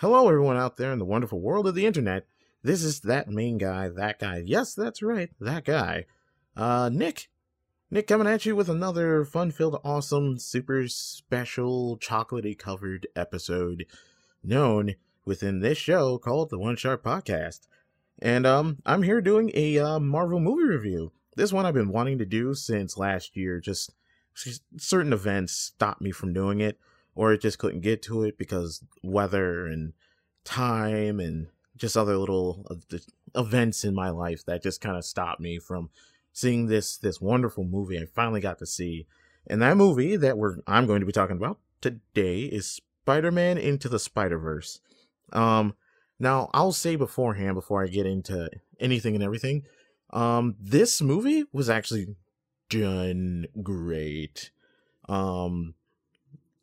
Hello, everyone out there in the wonderful world of the internet. This is that main guy, that guy. Yes, that's right, that guy. Uh, Nick. Nick coming at you with another fun filled, awesome, super special, chocolatey covered episode known within this show called the One Sharp Podcast. And, um, I'm here doing a uh, Marvel movie review. This one I've been wanting to do since last year, just certain events stopped me from doing it or it just couldn't get to it because weather and time and just other little events in my life that just kind of stopped me from seeing this this wonderful movie I finally got to see. And that movie that we're I'm going to be talking about today is Spider-Man Into the Spider-Verse. Um now I'll say beforehand before I get into anything and everything, um this movie was actually done great. Um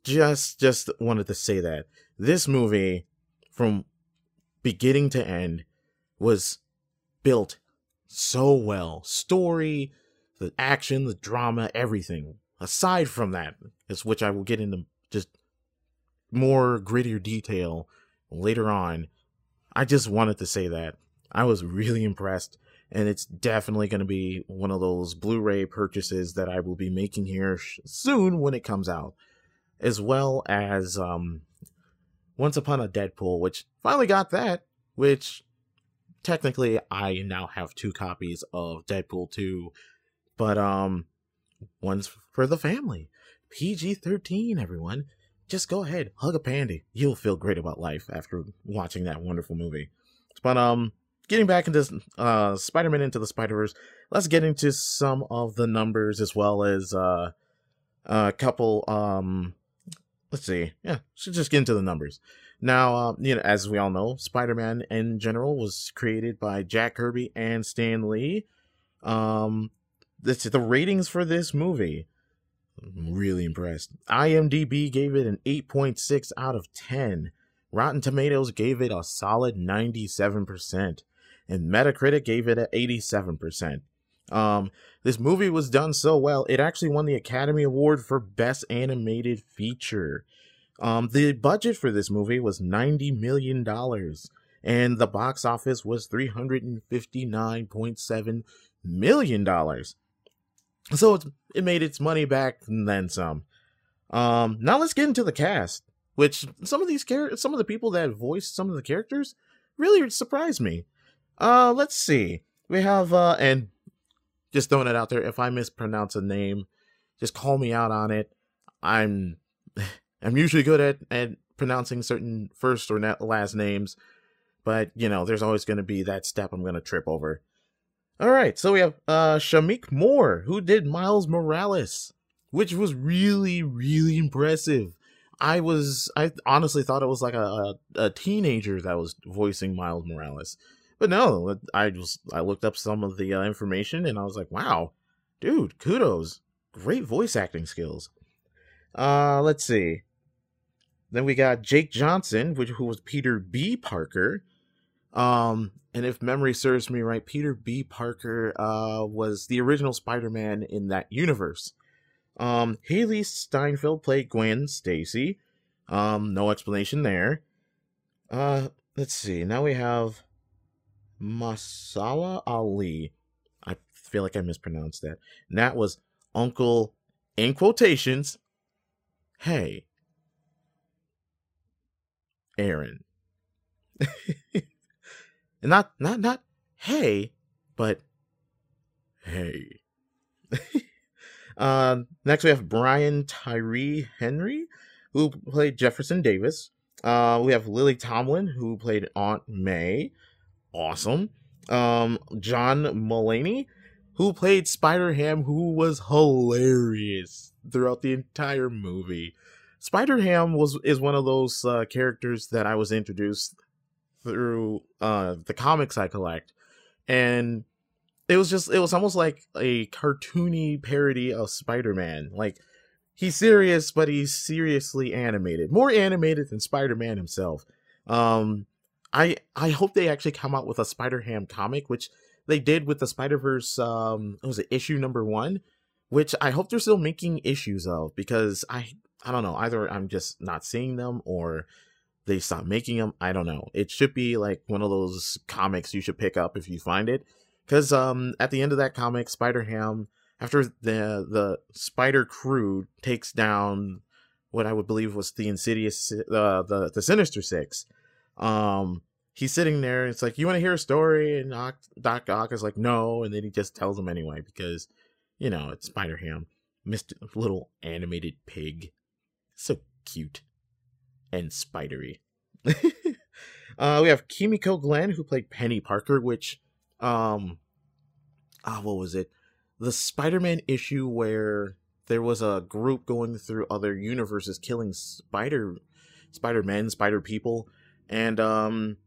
just just wanted to say that this movie from beginning to end was built so well. Story the action the drama everything. Aside from that is which i will get into just more grittier detail later on i just wanted to say that i was really impressed and it's definitely going to be one of those blu-ray purchases that i will be making here soon when it comes out as well as um, Once Upon a Deadpool, which finally got that, which technically I now have two copies of Deadpool 2, but um, one's for the family. PG 13, everyone. Just go ahead, hug a pandy. You'll feel great about life after watching that wonderful movie. But um, getting back into uh, Spider-Man into the Spider-Verse, let's get into some of the numbers as well as uh, a couple um let's see. Yeah, should just get into the numbers. Now, uh, you know, as we all know, Spider-Man in general was created by Jack Kirby and Stan Lee. Um, this the ratings for this movie. I'm really impressed. IMDb gave it an 8.6 out of 10. Rotten Tomatoes gave it a solid 97%, and Metacritic gave it an 87%. Um, this movie was done so well, it actually won the Academy Award for Best Animated Feature. Um, the budget for this movie was $90 million, and the box office was $359.7 million. So it made its money back and then some. Um, now let's get into the cast, which some of these characters, some of the people that voiced some of the characters really surprised me. Uh, let's see. We have, uh, and just throwing it out there. If I mispronounce a name, just call me out on it. I'm I'm usually good at at pronouncing certain first or last names, but you know, there's always going to be that step I'm going to trip over. All right, so we have uh Shameik Moore, who did Miles Morales, which was really really impressive. I was I honestly thought it was like a, a, a teenager that was voicing Miles Morales. But no, I just I looked up some of the uh, information and I was like, wow, dude, kudos, great voice acting skills. Uh, let's see. Then we got Jake Johnson, which who was Peter B. Parker. Um, and if memory serves me right, Peter B. Parker uh was the original Spider-Man in that universe. Um, Hailee Steinfeld played Gwen Stacy. Um, no explanation there. Uh, let's see. Now we have Masala Ali. I feel like I mispronounced that. And that was Uncle, in quotations, hey, Aaron. not, not, not, hey, but hey. uh, next, we have Brian Tyree Henry, who played Jefferson Davis. Uh, we have Lily Tomlin, who played Aunt May awesome. Um, John Mulaney, who played Spider Ham, who was hilarious throughout the entire movie. Spider Ham was is one of those uh, characters that I was introduced through uh, the comics I collect, and it was just it was almost like a cartoony parody of Spider Man. Like he's serious, but he's seriously animated, more animated than Spider Man himself. Um, I I hope they actually come out with a Spider Ham comic, which they did with the Spider Verse. Um, was it issue number one? Which I hope they're still making issues of because I I don't know either I'm just not seeing them or they stopped making them. I don't know. It should be like one of those comics you should pick up if you find it. Because um, at the end of that comic, Spider Ham, after the the Spider Crew takes down what I would believe was the Insidious, uh, the the Sinister Six, um, he's sitting there. It's like, you want to hear a story? And Doc, Doc Ock is like, no, and then he just tells him anyway because, you know, it's Spider Ham, Mr. Little animated pig, so cute and spidery. uh, we have Kimiko Glenn who played Peni Parker, which, um, ah, what was it? The Spider-Man issue where there was a group going through other universes killing spider spider-men spider people and um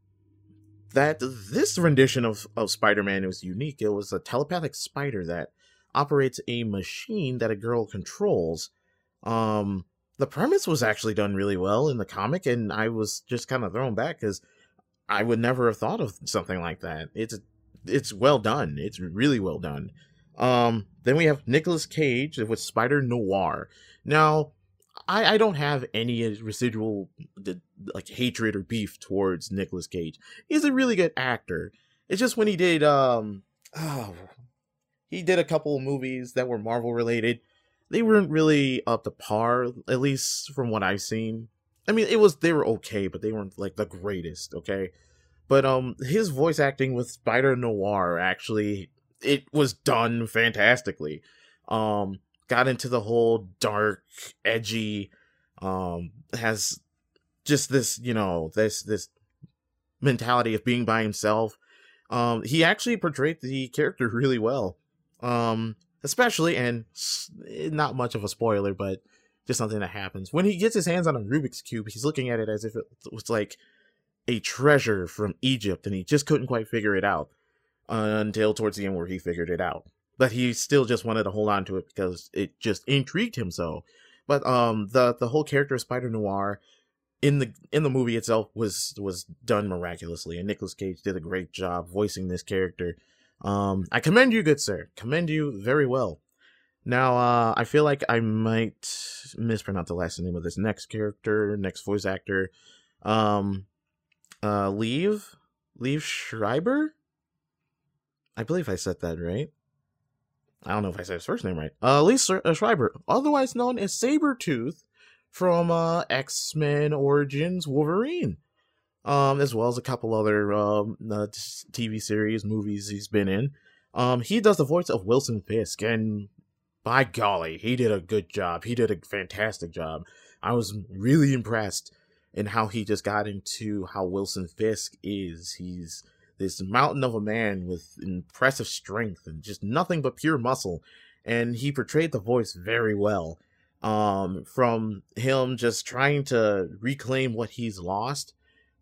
that this rendition of, of spider-man was unique it was a telepathic spider that operates a machine that a girl controls um the premise was actually done really well in the comic, and I was just kind of thrown back because I would never have thought of something like that. It's it's well done. It's really well done. Um, then we have Nicolas Cage with Spider Noir. Now, I, I don't have any residual like hatred or beef towards Nicolas Cage. He's a really good actor. It's just when he did um oh he did a couple of movies that were Marvel related they weren't really up to par, at least from what I've seen. I mean, it was they were okay, but they weren't like the greatest. Okay, but um, his voice acting with Spider Noir actually it was done fantastically. Um, got into the whole dark, edgy, um, has just this you know this this mentality of being by himself. Um, he actually portrayed the character really well. Um, especially and eh, not much of a spoiler but just something that happens when he gets his hands on a rubik's cube he's looking at it as if it was like a treasure from egypt and he just couldn't quite figure it out until towards the end where he figured it out but he still just wanted to hold on to it because it just intrigued him so but um the the whole character of spider noir in the in the movie itself was was done miraculously and Nicolas Cage did a great job voicing this character um, I commend you, good sir. Commend you very well. Now, uh, I feel like I might mispronounce the last name of this next character, next voice actor. Um, uh, Liev, Liev Schreiber. I believe I said that right. I don't know if I said his first name right. Uh, uh, Schreiber, otherwise known as Sabretooth from uh, X Men Origins Wolverine um, as well as a couple other um, uh, TV series, movies he's been in. Um, he does the voice of Wilson Fisk, and by golly, he did a good job. He did a fantastic job. I was really impressed in how he just got into how Wilson Fisk is. He's this mountain of a man with impressive strength and just nothing but pure muscle, and he portrayed the voice very well. Um, from him just trying to reclaim what he's lost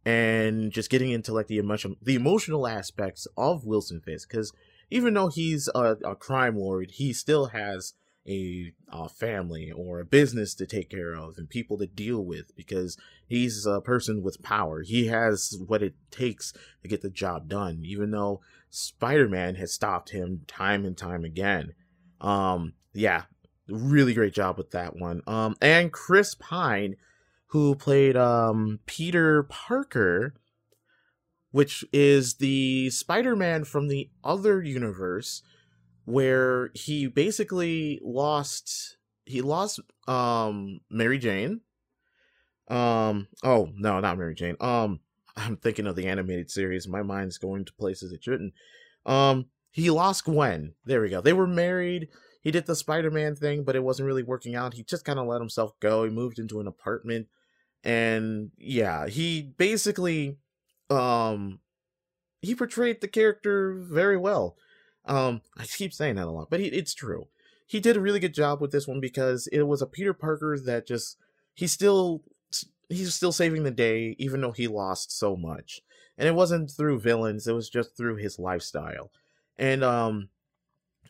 and just getting into like the emotion the emotional aspects of Wilson Fisk because even though he's a, a, crime lord, he still has a, a, family or a business to take care of and people to deal with because he's a person with power. He has what it takes to get the job done, even though Spider Man has stopped him time and time again. Um, yeah, really great job with that one. Um, and Chris Pine who played um, Peter Parker, which is the Spider Man from the other universe, where he basically lost he lost um Mary Jane. Um oh no, not Mary Jane. Um I'm thinking of the animated series. My mind's going to places it shouldn't. Um he lost Gwen. There we go. They were married. He did the Spider-Man thing, but it wasn't really working out. He just kind of let himself go. He moved into an apartment and yeah he basically um he portrayed the character very well um i keep saying that a lot but he, it's true. He did a really good job with this one because it was a peter parker that just he's still he's still saving the day even though he lost so much. And it wasn't through villains it was just through his lifestyle. And um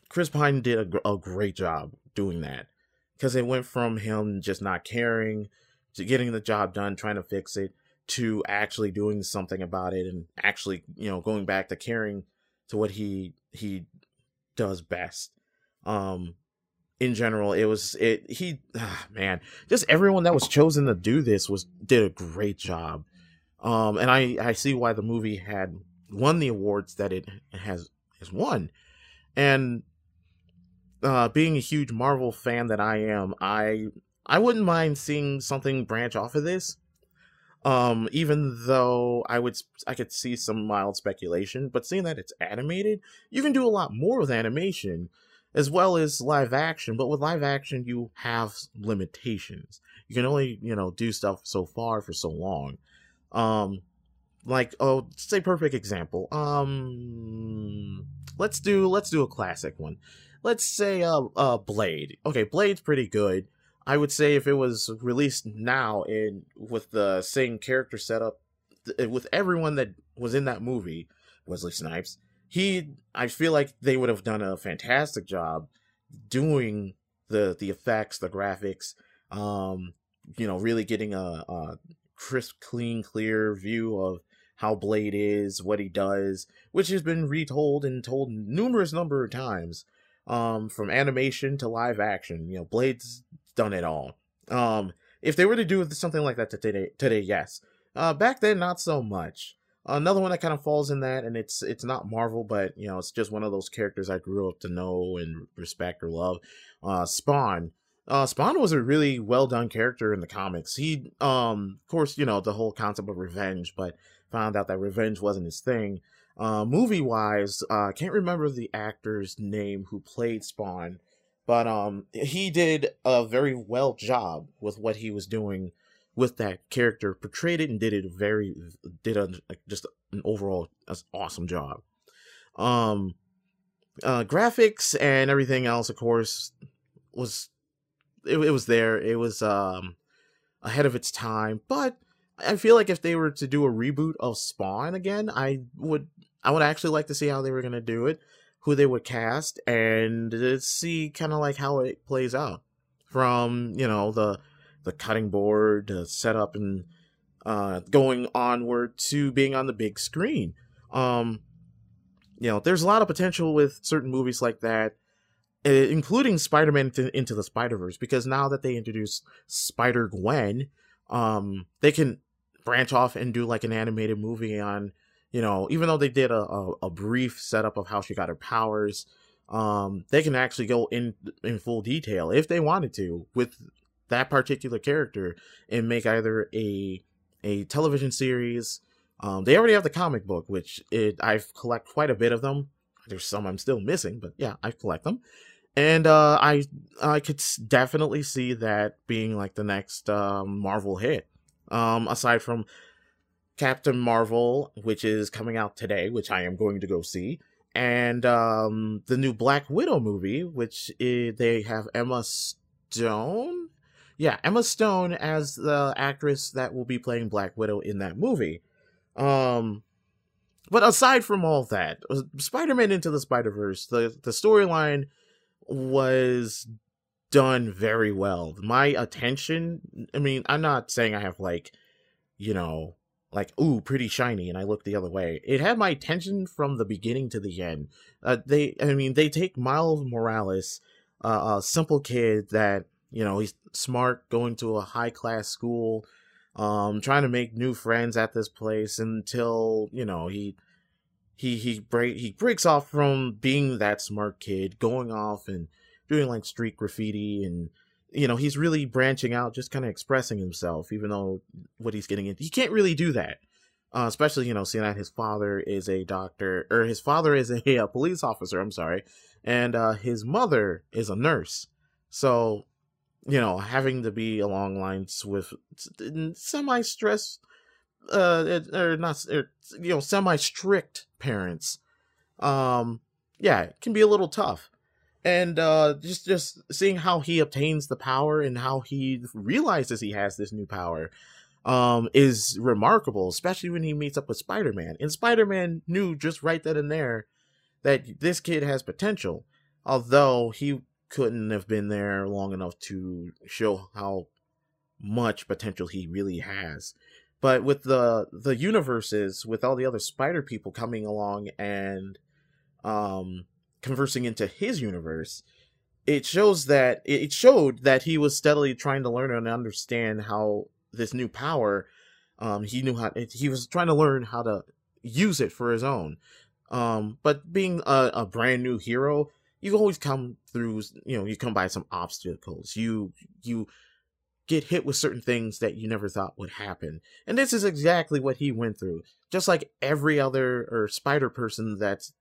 chris pine did a, a great job doing that because it went from him just not caring to getting the job done, trying to fix it, to actually doing something about it and actually, you know, going back to caring to what he he does best. Um in general, it was it he ah, man, just everyone that was chosen to do this was did a great job. Um, and I I see why the movie had won the awards that it has has won, and uh, being a huge Marvel fan that I am, I I wouldn't mind seeing something branch off of this. Um, even though I would I could see some mild speculation, but seeing that it's animated, you can do a lot more with animation as well as live action. But with live action, you have limitations. You can only you know do stuff so far for so long. Um, like oh, say perfect example. Um, let's do let's do a classic one. Let's say uh, uh Blade. Okay, Blade's pretty good I would say if it was released now and with the same character setup, with everyone that was in that movie, Wesley Snipes, he, I feel like they would have done a fantastic job doing the the effects, the graphics, um, you know, really getting a, a crisp, clean, clear view of how Blade is, what he does, which has been retold and told numerous number of times, um, from animation to live action. You know, Blade's done it all. Um, if they were to do something like that today, today, yes. Uh, back then, not so much. Another one that kind of falls in that, and it's it's not Marvel, but you know, it's just one of those characters I grew up to know and respect or love. Uh, Spawn. Uh, Spawn was a really well done character in the comics. He, um, of course, you know the whole concept of revenge, but found out that revenge wasn't his thing. Uh, movie wise, uh, can't remember the actor's name who played Spawn, but um, he did a very well job with what he was doing with that character, portrayed it and did it very did a just an overall awesome job. Um, uh, graphics and everything else, of course, was it, it was there. It was um ahead of its time, but I feel like if they were to do a reboot of Spawn again, I would I would actually like to see how they were gonna do it who they would cast and see kind of like how it plays out from you know the the cutting board the setup and uh, going onward to being on the big screen. Um, you know, there's a lot of potential with certain movies like that, including Spider-Man into the Spider-Verse, because now that they introduced Spider Gwen, um, they can branch off and do like an animated movie on you know, even though they did a, a, a brief setup of how she got her powers, um, they can actually go in in full detail if they wanted to with that particular character and make either a a television series. Um, they already have the comic book, which it I've collect quite a bit of them. There's some I'm still missing, but yeah, I collect them, and uh, I I could definitely see that being like the next um, Marvel hit. Um, aside from Captain Marvel, which is coming out today, which I am going to go see, and um, the new Black Widow movie, which is, they have Emma Stone. Yeah, Emma Stone as the actress that will be playing Black Widow in that movie. Um, but aside from all that, uh, Spider-Man into the Spider-Verse, the the storyline was done very well. My attention, I mean, I'm not saying I have like, you know, like ooh pretty shiny and i look the other way. It had my attention from the beginning to the end. Uh, they i mean they take miles morales uh, a simple kid that you know he's smart going to a high class school um trying to make new friends at this place until you know he he he break he breaks off from being that smart kid going off and doing like street graffiti and you know, he's really branching out, just kind of expressing himself, even though what he's getting into, he can't really do that. Uh, especially, you know, seeing that his father is a doctor, or his father is a, a police officer, I'm sorry, and uh, his mother is a nurse. So, you know, having to be along lines with semi stress, uh, or not, or, you know, semi strict parents, um, yeah, it can be a little tough and uh, just just seeing how he obtains the power and how he realizes he has this new power um, is remarkable, especially when he meets up with Spider Man. And Spider Man knew just right then and there that this kid has potential, although he couldn't have been there long enough to show how much potential he really has. But with the the universes, with all the other spider people coming along and um conversing into his universe, it shows that it showed that he was steadily trying to learn and understand how this new power Um, he knew how. He was trying to learn how to use it for his own. Um, but being a, a brand new hero, you always come through. You know, you come by some obstacles. You you get hit with certain things that you never thought would happen. And this is exactly what he went through. Just like every other or spider person that's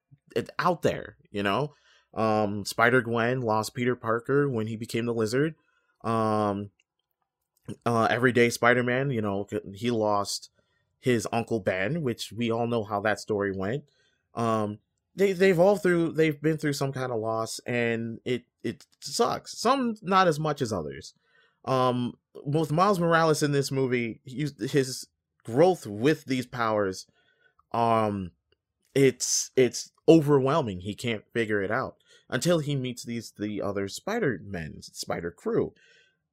out there, you know. Um, Spider Gwen lost Peter Parker when he became the Lizard. Um, uh, Everyday Spider Man, you know, he lost his uncle Ben, which we all know how that story went. Um, they they've all through they've been through some kind of loss, and it it sucks. Some not as much as others. Um, with Miles Morales in this movie, his growth with these powers, um, it's it's overwhelming. He can't figure it out until he meets these the other Spider Men, Spider Crew.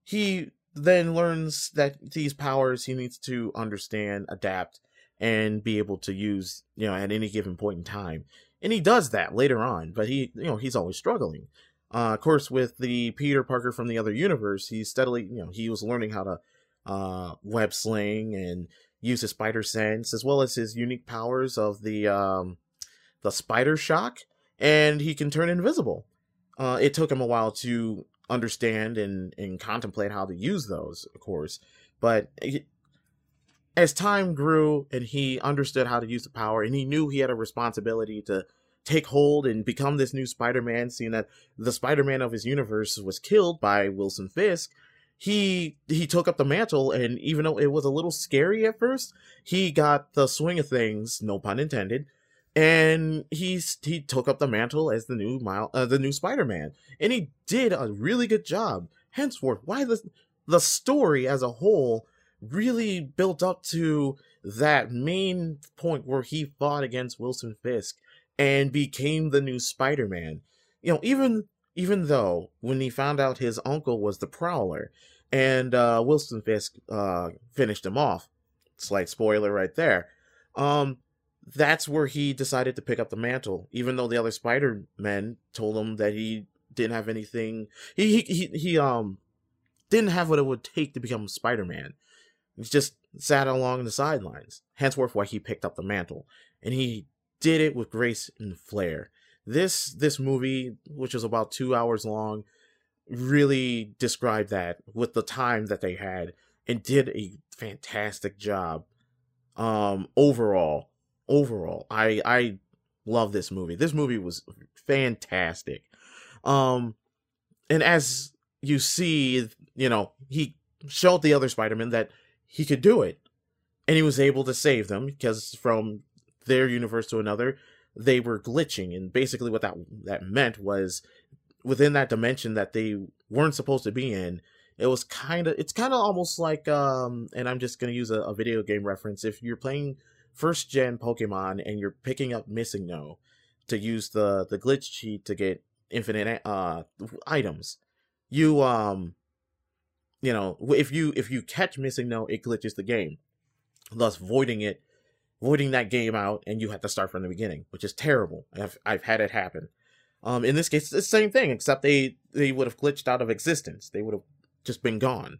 He then learns that these powers he needs to understand, adapt, and be able to use, you know, at any given point in time. And he does that later on, but he, you know, he's always struggling. Uh, of course, with the Peter Parker from the other universe, he's steadily, you know, he was learning how to uh, web sling and use his spider sense, as well as his unique powers of the um, the spider shock, and he can turn invisible. Uh, it took him a while to understand and and contemplate how to use those, of course, but as time grew and he understood how to use the power, and he knew he had a responsibility to take hold and become this new Spider-Man, seeing that the Spider-Man of his universe was killed by Wilson Fisk, he he took up the mantle and even though it was a little scary at first, he got the swing of things, no pun intended, and he's he took up the mantle as the new mile uh, the new Spider-Man. And he did a really good job. Henceforth, why the the story as a whole really built up to that main point where he fought against Wilson Fisk and became the new Spider-Man. You know, even even though when he found out his uncle was the Prowler, and uh, Wilson Fisk uh, finished him off. Slight spoiler right there. Um, that's where he decided to pick up the mantle, even though the other Spider-Men told him that he didn't have anything. He he he, he um didn't have what it would take to become Spider-Man. He just sat along the sidelines. Henceforth, why he picked up the mantle, and he did it with grace and flair. This this movie, which is about two hours long, really described that with the time that they had and did a fantastic job. Um, overall, overall, I I love this movie. This movie was fantastic. Um, and as you see, you know, he showed the other Spider-Man that he could do it, and he was able to save them because from their universe to another, they were glitching, and basically what that that meant was within that dimension that they weren't supposed to be in. It was kind of it's kind of almost like um, and I'm just gonna use a, a video game reference. If you're playing first gen Pokemon and you're picking up MissingNo to use the the glitch cheat to get infinite uh items, you um you know if you if you catch MissingNo, it glitches the game, thus voiding it voiding that game out and you have to start from the beginning, which is terrible. I've I've had it happen. Um, in this case, it's the same thing, except they they would have glitched out of existence. They would have just been gone.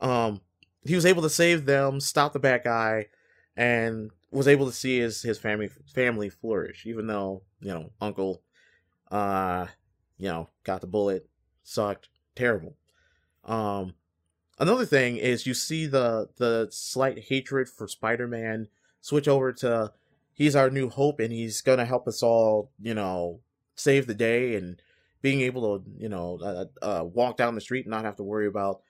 Um, he was able to save them, stop the bad guy, and was able to see his his family family flourish, even though you know Uncle, uh, you know, got the bullet, sucked, terrible. Um, another thing is you see the the slight hatred for Spider Man switch over to he's our new hope and he's gonna help us all, you know, save the day and being able to, you know, uh, uh, walk down the street and not have to worry about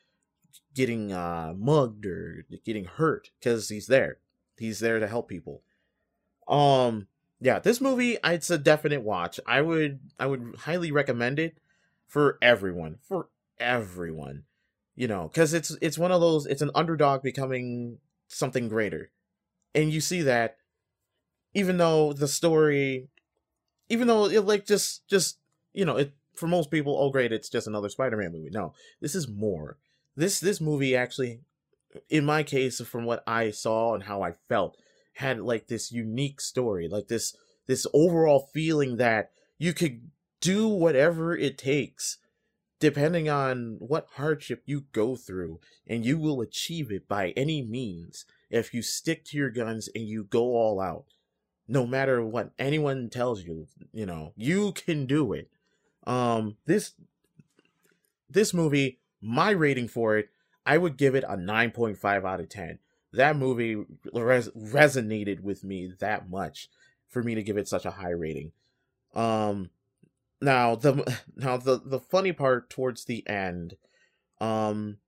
getting uh, mugged or getting hurt because he's there. He's there to help people. Um, yeah, this movie it's a definite watch. I would I would highly recommend it for everyone, for everyone. You know, because it's it's one of those. It's an underdog becoming something greater and you see that even though the story even though it like just just you know it for most people oh great it's just another spider-man movie no this is more this this movie actually in my case from what i saw and how i felt had like this unique story like this this overall feeling that you could do whatever it takes depending on what hardship you go through and you will achieve it by any means if you stick to your guns and you go all out. No matter what anyone tells you, you know, you can do it. Um this this movie, my rating for it, I would give it a 9.5 out of 10. That movie res- resonated with me that much for me to give it such a high rating. Um now the now the the funny part towards the end um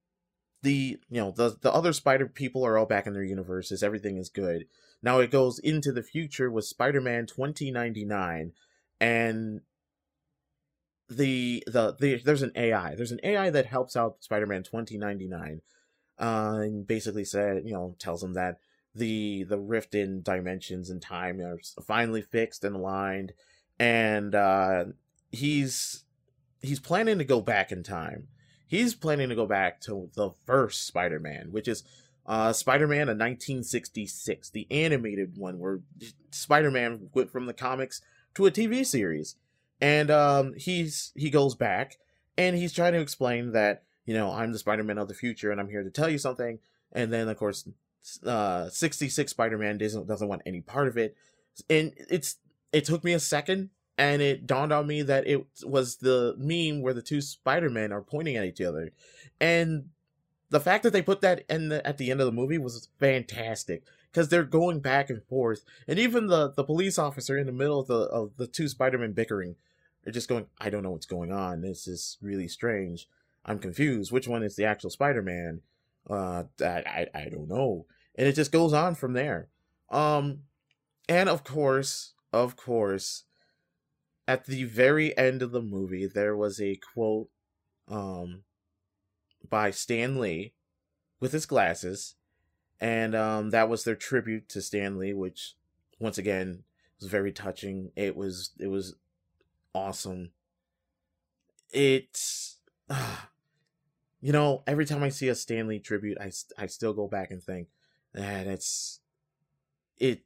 the you know the the other spider people are all back in their universes. Everything is good. Now it goes into the future with spider-man 2099 and the, the the there's an ai there's an ai that helps out spider-man 2099 uh and basically said you know tells him that the the rift in dimensions and time are finally fixed and aligned. And uh he's he's planning to go back in time he's planning to go back to the first spider-man which is uh spider-man of 1966 the animated one where spider-man went from the comics to a tv series. And um he's he goes back and he's trying to explain that you know i'm the spider-man of the future and i'm here to tell you something. And then of course uh 66 spider-man doesn't doesn't want any part of it. And it's it took me a second and it dawned on me that it was the meme where the two spider-men are pointing at each other. And the fact that they put that in the, at the end of the movie was fantastic because they're going back and forth. And even the the police officer in the middle of the of the two spider-men bickering are just going i don't know what's going on. This is really strange. I'm confused. Which one is the actual spider-man? Uh I, I i don't know. And it just goes on from there. Um and of course of course at the very end of the movie there was a quote um by Stan Lee with his glasses and um that was their tribute to Stan Lee which once again was very touching. It was it was awesome. It's uh, you know every time I see a Stan Lee tribute I I still go back and think and it's it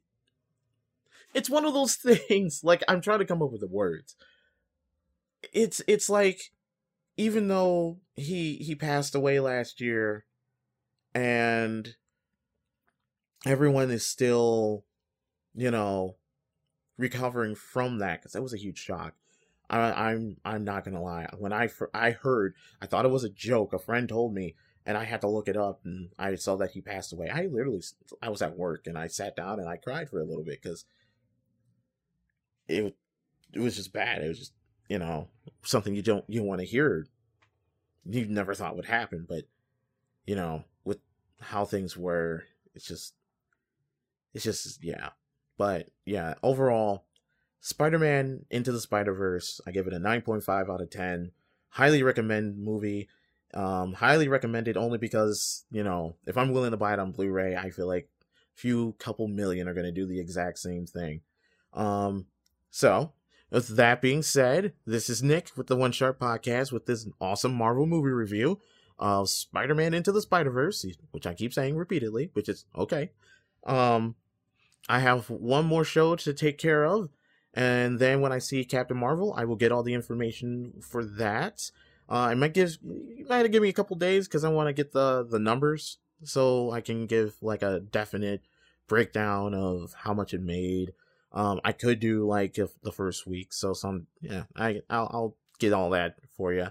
it's one of those things like i'm trying to come up with the words it's it's like even though he he passed away last year and everyone is still you know recovering from that because that was a huge shock I, I'm I'm not gonna lie. When I I heard, I thought it was a joke. A friend told me, and I had to look it up and I saw that he passed away. I literally I was at work and I sat down and I cried for a little bit because it it was just bad. It was just you know something you don't you want to hear. You never thought would happen, but you know with how things were, it's just it's just yeah. But yeah, overall, Spider-Man Into the Spider-Verse, I give it a 9.5 out of 10. Highly recommend movie. Um, highly recommended only because, you know, if I'm willing to buy it on Blu-ray, I feel like few couple million are to do the exact same thing. Um, so, with that being said, this is Nick with the One Sharp Podcast with this awesome Marvel movie review of Spider-Man Into the Spider-Verse, which I keep saying repeatedly, which is okay. Um, I have one more show to take care of, and then when I see Captain Marvel, I will get all the information for that. Uh, I might give you might give me a couple days because I want to get the the numbers so I can give like a definite breakdown of how much it made. Um, I could do like if the first week, so some yeah, I I'll, I'll get all that for you.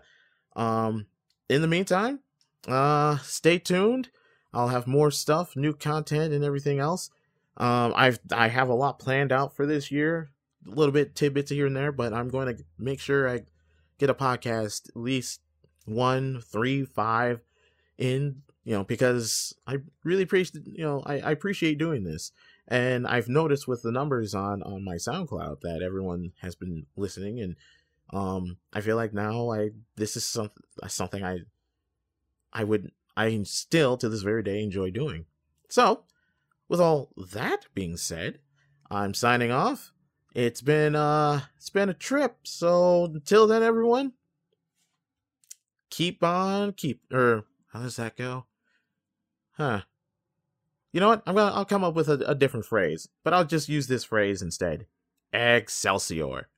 Um, in the meantime, uh, stay tuned. I'll have more stuff, new content, and everything else. Um, I've I have a lot planned out for this year, a little bit tidbits here and there, but I'm going to make sure I get a podcast at least one, three, five in, you know, because I really appreciate, you know, I, I appreciate doing this. And I've noticed with the numbers on, on my SoundCloud that everyone has been listening and, um, I feel like now I, this is something, something I, I would, I still to this very day enjoy doing. So, with all that being said, I'm signing off. It's been uh it's been a trip. So until then everyone, keep on keep or how does that go? Huh. You know what? I'm gonna I'll come up with a, a different phrase, but I'll just use this phrase instead. Excelsior.